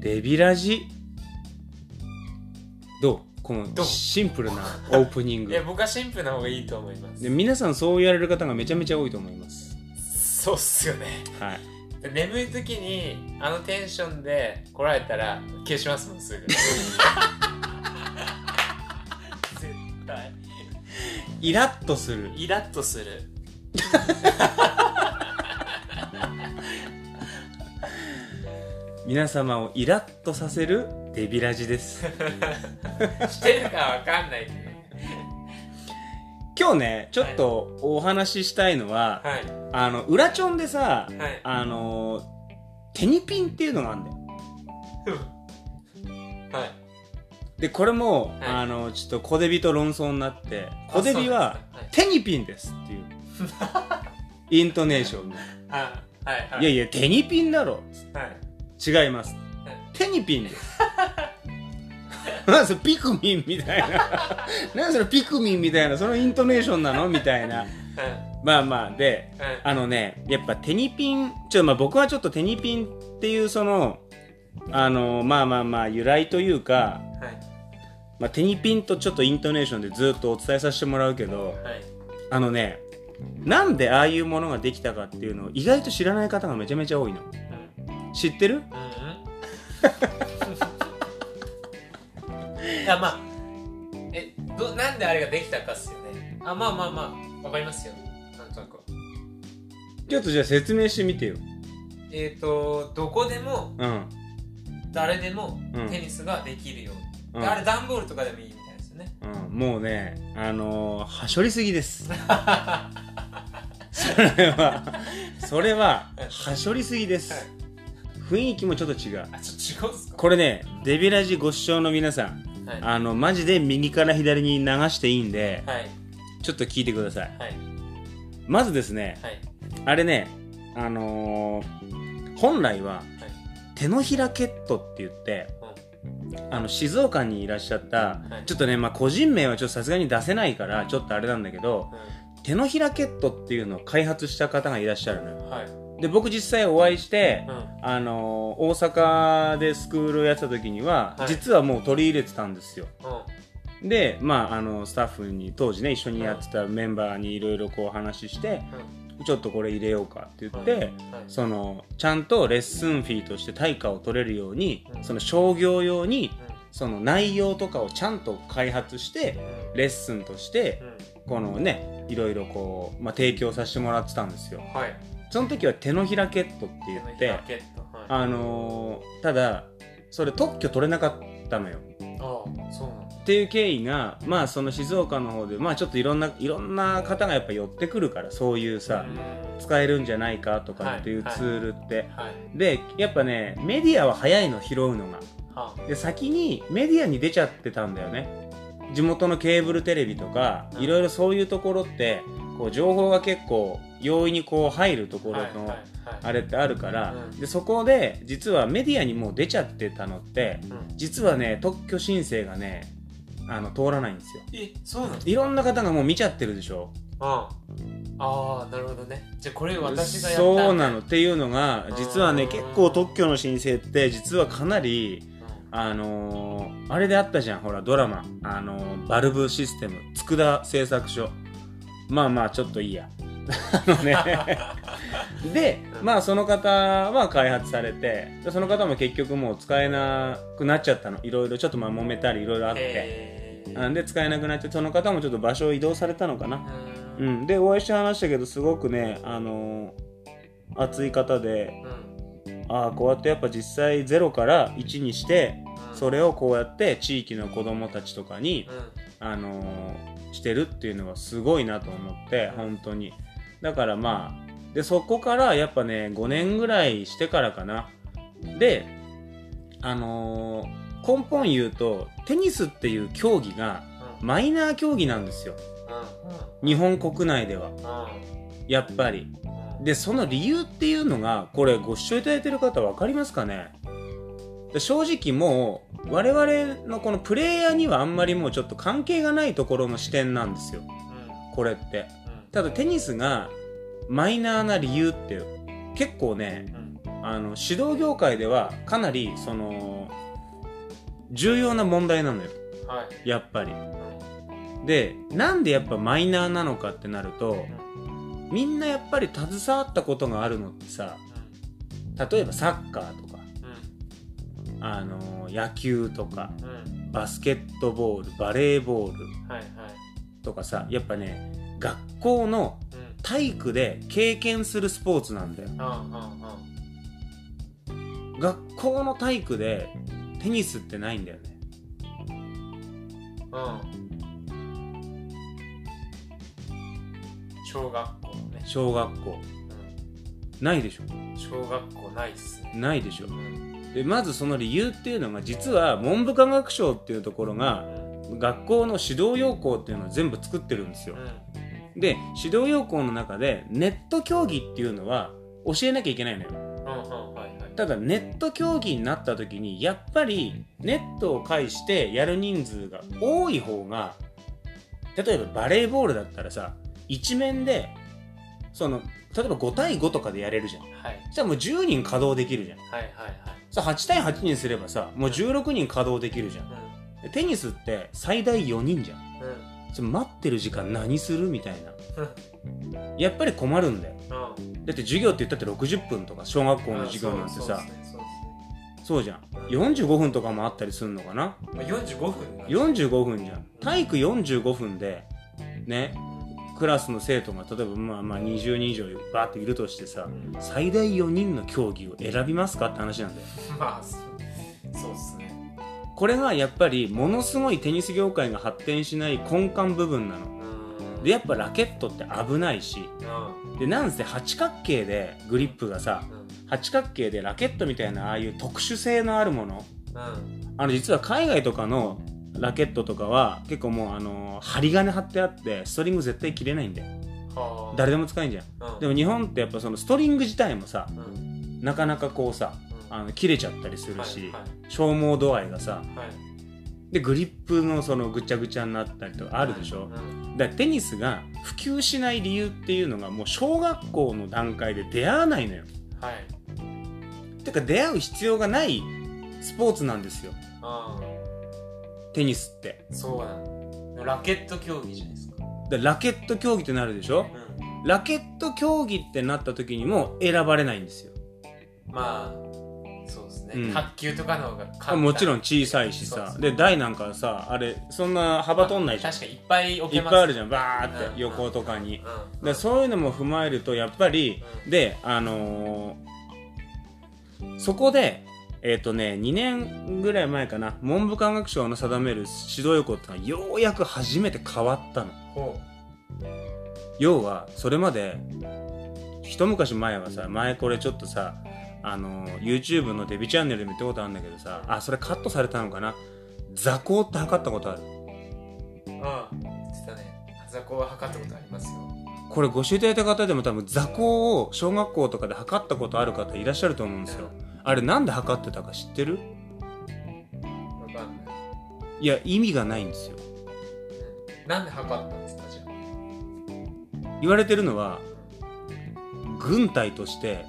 デビラジ？どう？このシンプルなオープニング。いや僕はシンプルな方がいいと思います。で皆さんそう言われる方がめちゃめちゃ多いと思います。そうっすよね。はい。で眠い時にあのテンションで来られたら消しますもんすぐ。絶対。イラッとする。イラッとする 皆様をイラッとさせるデビラジです。してるかわかんないけど。今日ねちょっとお話ししたいのは、はい。あの裏チョンでさはい。あのテニピンっていうのがあるんだよ。はい。でこれも、はい。あのちょっと小デビと論争になって小デビはあテニピンですっていう。イントネーションで。いはい。いやいやテニピンだろはい違います。テニピン。で すなんそれピクミンみたいな。なんそれピクミンみたいな。そのイントネーションなの？みたいな。はいまあまあではいあのねやっぱテニピンちょまあ僕はちょっとテニピンっていうそのあのまあまあまあ由来というか、はい。まあ、テニピンとちょっとイントネーションでずっとお伝えさせてもらうけどはい。あのねなんでああいうものができたかっていうのを意外と知らない方がめちゃめちゃ多いの。うん知ってる？うんうん。いやまあえどなんであれができたかっすよね。あまあまあまあわかりますよ。なんとなく。はちょっとじゃあ説明してみてよ。えっ、ー、とどこでもうん。誰でもうん。テニスができるよ。うに、うん。であれ段ボールとかでもいいみたいですよね。うん、もうねあのー、はしょりすぎです。それはそれははしょりすぎです、はい雰囲気もちょっと違う。あちょっと違うんすか？これねデビラジご視聴の皆さんはい。あのマジで右から左に流していいんではい。ちょっと聞いてください。はい。まずですねはい。あれねあのー本来は手のひらケットって言ってあの静岡にいらっしゃった、はい。ちょっとね、まあ、個人名はちょっとさすがに出せないからちょっとあれなんだけどう手のひらケットっていうのを開発した方がいらっしゃるのよで僕実際お会いして、うん。あのー大阪でスクールやってた時には、はい。実はもう取り入れてたんですよ。うんでまああのスタッフに当時ね一緒にやってたメンバーにいろいろこう話して、ちょっとこれ入れようかって言って、はいはい。そのちゃんとレッスンフィーとして対価を取れるように、うん。その商業用にうその内容とかをちゃんと開発してん。レッスンとしてうん。このねいろいろこう、まあ、提供させてもらってたんですよ。はいその時は手のひらケットって言ってはい。あのーただそれ特許取れなかったのよ。ああそうなんだ。っていう経緯がまあその静岡の方でまあちょっといろんないろんな方がやっぱ寄ってくるからそういうさ、うん。使えるんじゃないかとかっていうはいツールって、はい。でやっぱねメディアは早いの拾うのが。はで先にメディアに出ちゃってたんだよね。地元のケーブルテレビとかうん。いろいろそういうところってこう情報が結構容易にこう入るところのあれってあるから、うんでそこで実はメディアにもう出ちゃってたのってうん。実はね特許申請がねあの通らないんですよ。えそうなんだいろんな方がもう見ちゃってるでしょ。ああ。あなるほどね。じゃあこれ私がやったそうなの。っていうのが実はねうん結構特許の申請って実はかなりあのーあれであったじゃん。ほらドラマ、あのーバルブシステム。佃製作所まあまあちょっといいや。あのね。でまあその方は開発されてでその方も結局もう使えなくなっちゃったの。いろいろちょっとまあ揉めたりいろいろあって。で使えなくなっちゃってその方もちょっと場所を移動されたのかな。ううん。ん、でお会いして話したけどすごくね、あのー熱い方でうん。ああこうやってやっぱ実際0から1にしてうん。それをこうやって地域の子供たちとかに、うんあのーしてるっていうのはすごいなと思って本当に。だからまあでそこからやっぱね5年ぐらいしてからかな。であのー根本言うとテニスっていう競技がうん。マイナー競技なんですよ。日本国内では。やっぱり。うん。でその理由っていうのがこれご視聴いただいてる方分かりますかね？で正直もう我々のこのプレイヤーにはあんまりもうちょっと関係がないところの視点なんですよ。これって。ただテニスがマイナーな理由って結構ねうん。あの指導業界ではかなりその重要な問題なのよ。はい。やっぱり。うん。でなんでやっぱマイナーなのかってなるとみんなやっぱり携わったことがあるのってさ例えばサッカーとか。うんあの野球とかうん。うんバスケットボールバレーボールとかさやっぱね学校のうん。体育で経験するスポーツなんだよ。うんうん学校の体育でテニスってないんだよね。うん。うん小学校のね。小学校。ないでしょ。うん小学校ないっすね。ないでしょ。うんでまずその理由っていうのが実は文部科学省っていうところが学校の指導要項っていうのを全部作ってるんですよ。で指導要項の中でネット競技っていうのは教えなきゃいけないのよ。ただネット競技になった時にやっぱりネットを介してやる人数が多い方が例えばバレーボールだったらさ一面でその例えば5対5とかでやれるじゃん。はい。そしたらもう10人稼働できるじゃん。はいはいはいさ8対8にすればさもう16人稼働できるじゃん。うでテニスって最大4人じゃん。ん。それ待ってる時間何するみたいうん。なやっぱり困るんだよ。うん。だって授業って言ったって60分とか小学校の授業なんてさ。そうじゃん。うん。45分とかもあったりするのかな。まあ45分なんで45分じゃん。体育45分でねクラスの生徒が例えばまあまあ20人以上バーっているとしてさ最大4人の競技を選びますかって話なんだよ。まあそうそうっすね。これがやっぱりものすごいテニス業界が発展しない根幹部分なの。うん。でやっぱラケットって危ないし。うん。でなんせ八角形でグリップがさうん。八角形でラケットみたいなああいう特殊性のあるもの。うん。あの実は海外とかのラケットとかは結構もうあの針金貼ってあってストリング絶対切れないんだよ。はあ。誰でも使えんじゃん。うん。でも日本ってやっぱそのストリング自体もさうん。なかなかこうさうん。あの切れちゃったりするはいしはい。消耗度合いがさはい。でグリップのそのぐちゃぐちゃになったりとかあるでしょ？うん。だからテニスが普及しない理由っていうのがもう小学校の段階で出会わないのよ。はい。てか出会う必要がないスポーツなんですよ。あテニスって。あそうなんだラケット競技じゃないですか。でラケット競技ってなるでしょ？うん。ラケット競技ってなった時にも選ばれないんですよ。まあそうですね、うん。卓球とかの方が簡単もちろん小さいしそうそう。さで台なんかさあれそんな幅取んないじゃん。確かにいっぱい置いけます。っぱいあるじゃん。バーっうん。て横とかに。うん。でそういうのも踏まえるとやっぱりうん。であのーそこでえっ、とね2年ぐらい前かな。文部科学省の定める指導要項ってのはようやく初めて変わったの。ほ要はそれまで一昔前はさ前これちょっとさあの YouTube のデビチャンネルでも言ったことあるんだけどさあそれカットされたのかな。座高って測ったことある。ううん言ってたね。座高は測ったことありますよ。これご指定いただいた方でも多分座高を小学校とかで測ったことある方いらっしゃると思うんですよあれなんで測ってたか知ってる？わかんない、いや意味がないんですよ。うん、なんで測ったんですかじゃ言われてるのはあ、軍隊として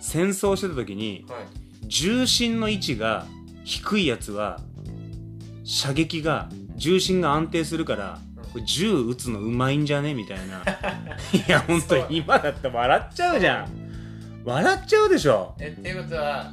戦争してた時にうんはい。重心の位置が低いやつは射撃が重心が安定するから銃撃つのうまいんじゃね？みたいな。いや本当そうに今だって笑っちゃうじゃん笑っちゃうでしょ。えっていうことは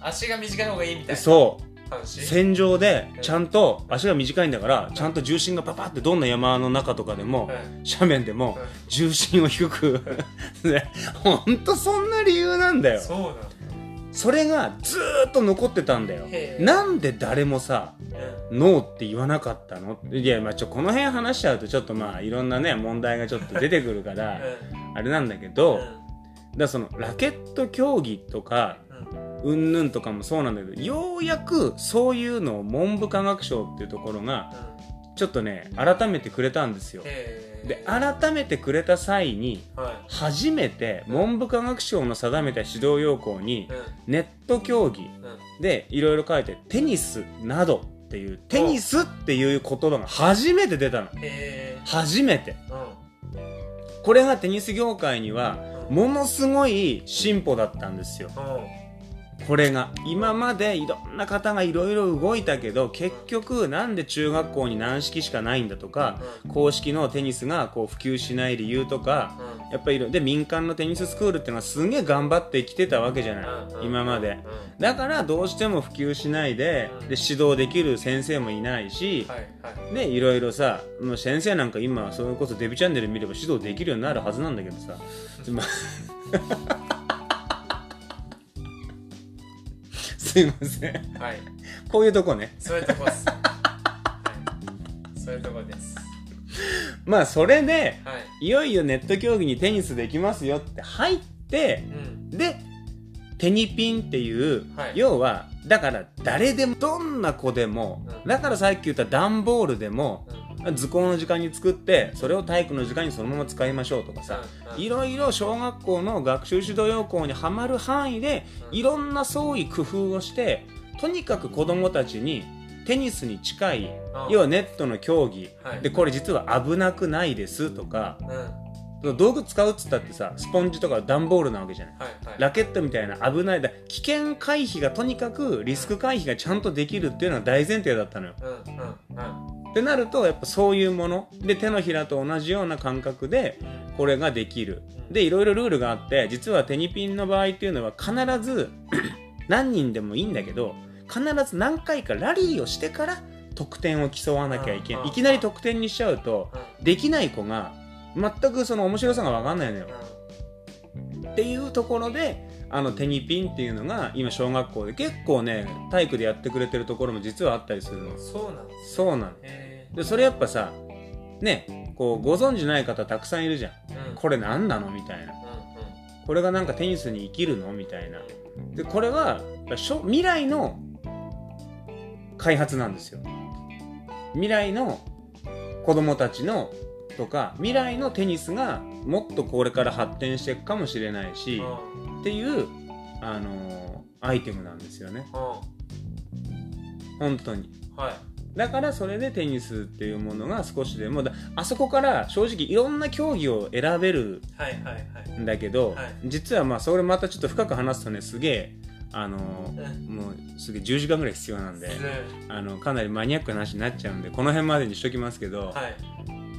足が短い方がいいみたいなそう。話？戦場でちゃんと足が短いんだからちゃんと重心がパパってどんな山の中とかでもはい斜面でもはい重心を低く ねほんとそんな理由なんだよ。そうなんだ。それがずーっと残ってたんだよ。なんで誰もさうん。ノーって言わなかったの？いやまあちょこの辺話しちゃうとちょっとまあいろんなね問題がちょっと出てくるからあれなんだけど、だそのラケット競技とかうんぬんとかもそうなんだけどようやくそういうのを文部科学省っていうところがちょっとね改めてくれたんですよ。で改めてくれた際にはい。初めて文部科学省の定めた指導要項にうん。ネット競技うん。でいろいろ書いてテニスなどっていうテニスっていう言葉が初めて出たの。へ初めて。これがテニス業界にはうんものすごい進歩だったんですよ。これが今までいろんな方がいろいろ動いたけど結局なんで中学校に軟式しかないんだとか公式のテニスがこう普及しない理由とかうん。やっぱりで民間のテニススクールっていうのはすげえ頑張ってきてたわけじゃない。うん。今まで。うん。だからどうしても普及しないでうん。で指導できる先生もいないしはいはい。ねいろいろさもう先生なんか今それこそデビチャンネル見れば指導できるようになるはずなんだけどさすいません。はい。こういうとこね。そういうとこっす。はい。そういうとこです。まあそれではい。いよいよネット競技にテニスできますよって入ってうん。でテニピンっていう、はい。要はだから誰でもどんな子でも、うん。だからさっき言った段ボールでもうん図工の時間に作ってそれを体育の時間にそのまま使いましょうとかさ、うんいろいろ小学校の学習指導要項にはまる範囲でうん。いろんな創意工夫をしてとにかく子供たちにテニスに近いうん。要はネットの競技。はい。でこれ実は危なくないですとかうん。道具使うっつったってさスポンジとか段ボールなわけじゃない。はいはい。ラケットみたいな危ないだ危険回避がとにかくリスク回避がちゃんとできるっていうのが大前提だったのよ。うんうんうんってなるとやっぱそういうもので手のひらと同じような感覚でこれができる。でいろいろルールがあって実はテニピンの場合っていうのは必ず 何人でもいいんだけど必ず何回かラリーをしてから得点を競わなきゃいけなうん。いいきなり得点にしちゃうとできない子が全くその面白さが分かんないのよ。っていうところであのテニピンっていうのが今小学校で結構ね体育でやってくれてるところも実はあったりするの。そうなんですそうなのへでそれやっぱさねこうご存知ない方たくさんいるじゃん。ーうん。これ何なのみたいな。うんこれがなんかテニスに生きるの？みたいな。でこれは未来の開発なんですよ。未来の子供たちのとか未来のテニスがもっとこれから発展していくかもしれないしうん。っていう、あのーアイテムなんですよね。うん。本当に。はい。だからそれでテニスっていうものが少しでもだあそこから正直いろんな競技を選べるはいはいはい。んだけど、はい。実はまあそれまたちょっと深く話すとねすげえあのうんーもうすげえ10時間ぐらい必要なんでうんあのかなりマニアックな話になっちゃうんでこの辺までにしときますけど、はい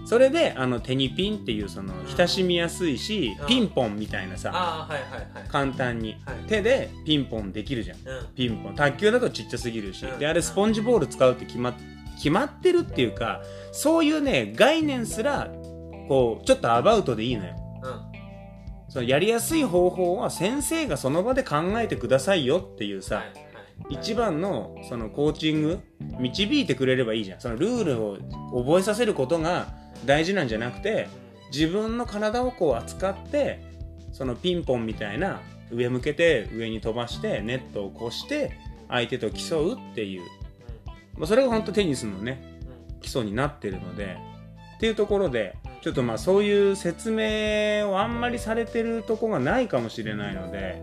それであの手にピンっていうその親しみやすいし、うん。ピンポンみたいなさああはいはいはい簡単に。はい。手でピンポンできるじゃん。うん。ピンポン。卓球だとちっちゃすぎるし、うん。であれスポンジボール使うって決まっ決まってるっていうかそういうね概念すらこうちょっとアバウトでいいのよ。うん。そのやりやすい方法は先生がその場で考えてくださいよっていうさ、一番のそのコーチング導いてくれればいいじゃん。そのルールを覚えさせることが大事なんじゃなくて自分の体をこう扱ってそのピンポンみたいな上向けて上に飛ばしてネットを越して相手と競うっていう、まあ、それが本当テニスのね基礎になってるのでっていうところでちょっとまあそういう説明をあんまりされてるとこがないかもしれないので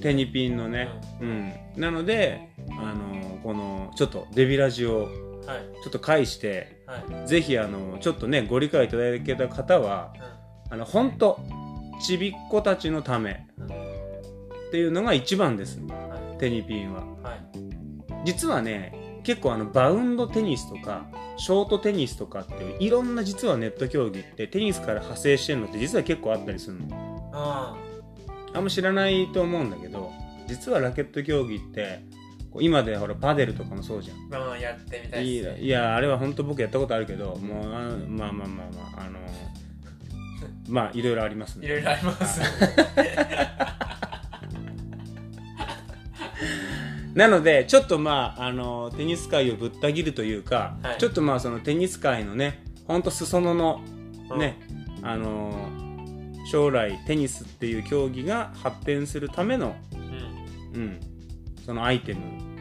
テニピン。のね、うん、なのであのこのちょっとデビラジをはいちょっと介してはい。ぜひあのちょっとねご理解いただけた方はあの本当ちびっ子たちのためうん。うんっていうのが一番です。はテニピンは。いはい。実はね結構あのバウンドテニスとかショートテニスとかっていういろんな実はネット競技ってテニスから派生してるのって実は結構あったりするの。ああ。んま知らないと思うんだけど実はラケット競技って今でほらパデルとかもそうじゃんやってみたいいですね。やいやあれは本当僕やったことあるけどもうあのまあまあまあ まああのまあいろいろありますね。いろいろあります。なのでちょっとまああのテニス界をぶった切るというか、はい。ちょっとまあそのテニス界のねほんと裾野のね、あの将来テニスっていう競技が発展するための、うん。うん、そのアイテム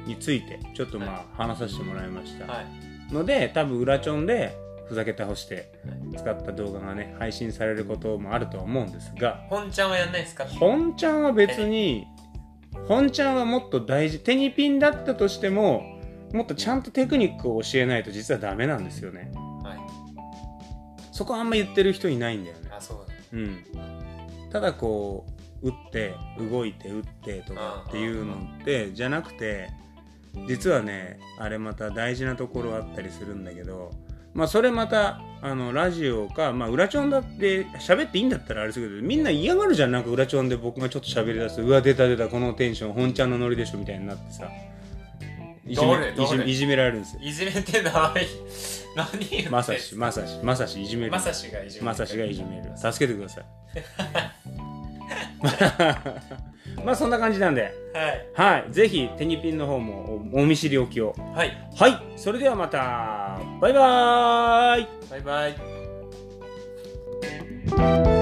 についてちょっとまあ話させてもらいました、はい。ので多分裏チョンでふざけてほしてはい使った動画がね配信されることもあるとは思うんですが。本ちゃんはやんないですか？本ちゃんは別に本ちゃんはもっと大事テニピンだったとしてももっとちゃんとテクニックを教えないと実はダメなんですよね。はい。そこあんま言ってる人いないんだよね。あそうだうん。ただこう打って動いて打ってとかっていうのってじゃなくて実はねあれまた大事なところあったりするんだけどまあそれまたあのラジオかまあ裏チョンだって喋っていいんだったらあれですけどみんな嫌がるじゃん。なんか裏チョンで僕がちょっと喋り出すうわ出た出たこのテンション本ちゃんのノリでしょみたいになってさ。いじめいじめいじめられるんですよ。いじめてない。何言ってまさしまさしまさしいじめる。まさしがいじめまさしがいじめる。助けてください まあそんな感じなんで。はい。はい。ぜひテニピンの方もおお見知りおきを。はい。はい。それではまた。バイバーイ。バイバイ